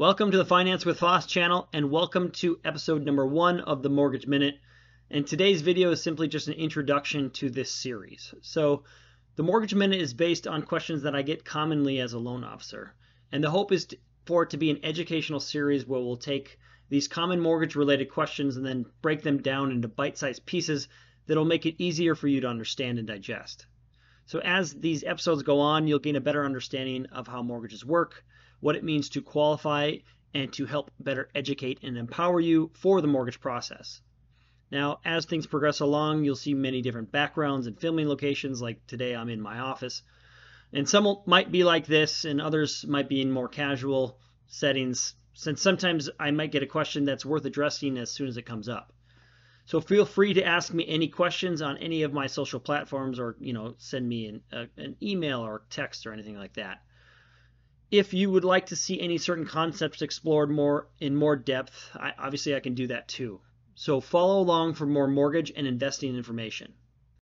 Welcome to the Finance with Foss channel and welcome to episode number one of the Mortgage Minute. And today's video is simply just an introduction to this series. So the Mortgage Minute is based on questions that I get commonly as a loan officer. And the hope is to, for it to be an educational series where we'll take these common mortgage related questions and then break them down into bite-sized pieces that'll make it easier for you to understand and digest. So as these episodes go on, you'll gain a better understanding of how mortgages work, what it means to qualify, and to help better educate and empower you for the mortgage process. Now, as things progress along, you'll see many different backgrounds and filming locations, like today I'm in my office. And some might be like this, and others might be in more casual settings, since sometimes I might get a question that's worth addressing as soon as it comes up. So feel free to ask me any questions on any of my social platforms or, you know, send me an, uh, an email or text or anything like that. If you would like to see any certain concepts explored more in more depth, I, obviously I can do that too. So follow along for more mortgage and investing information.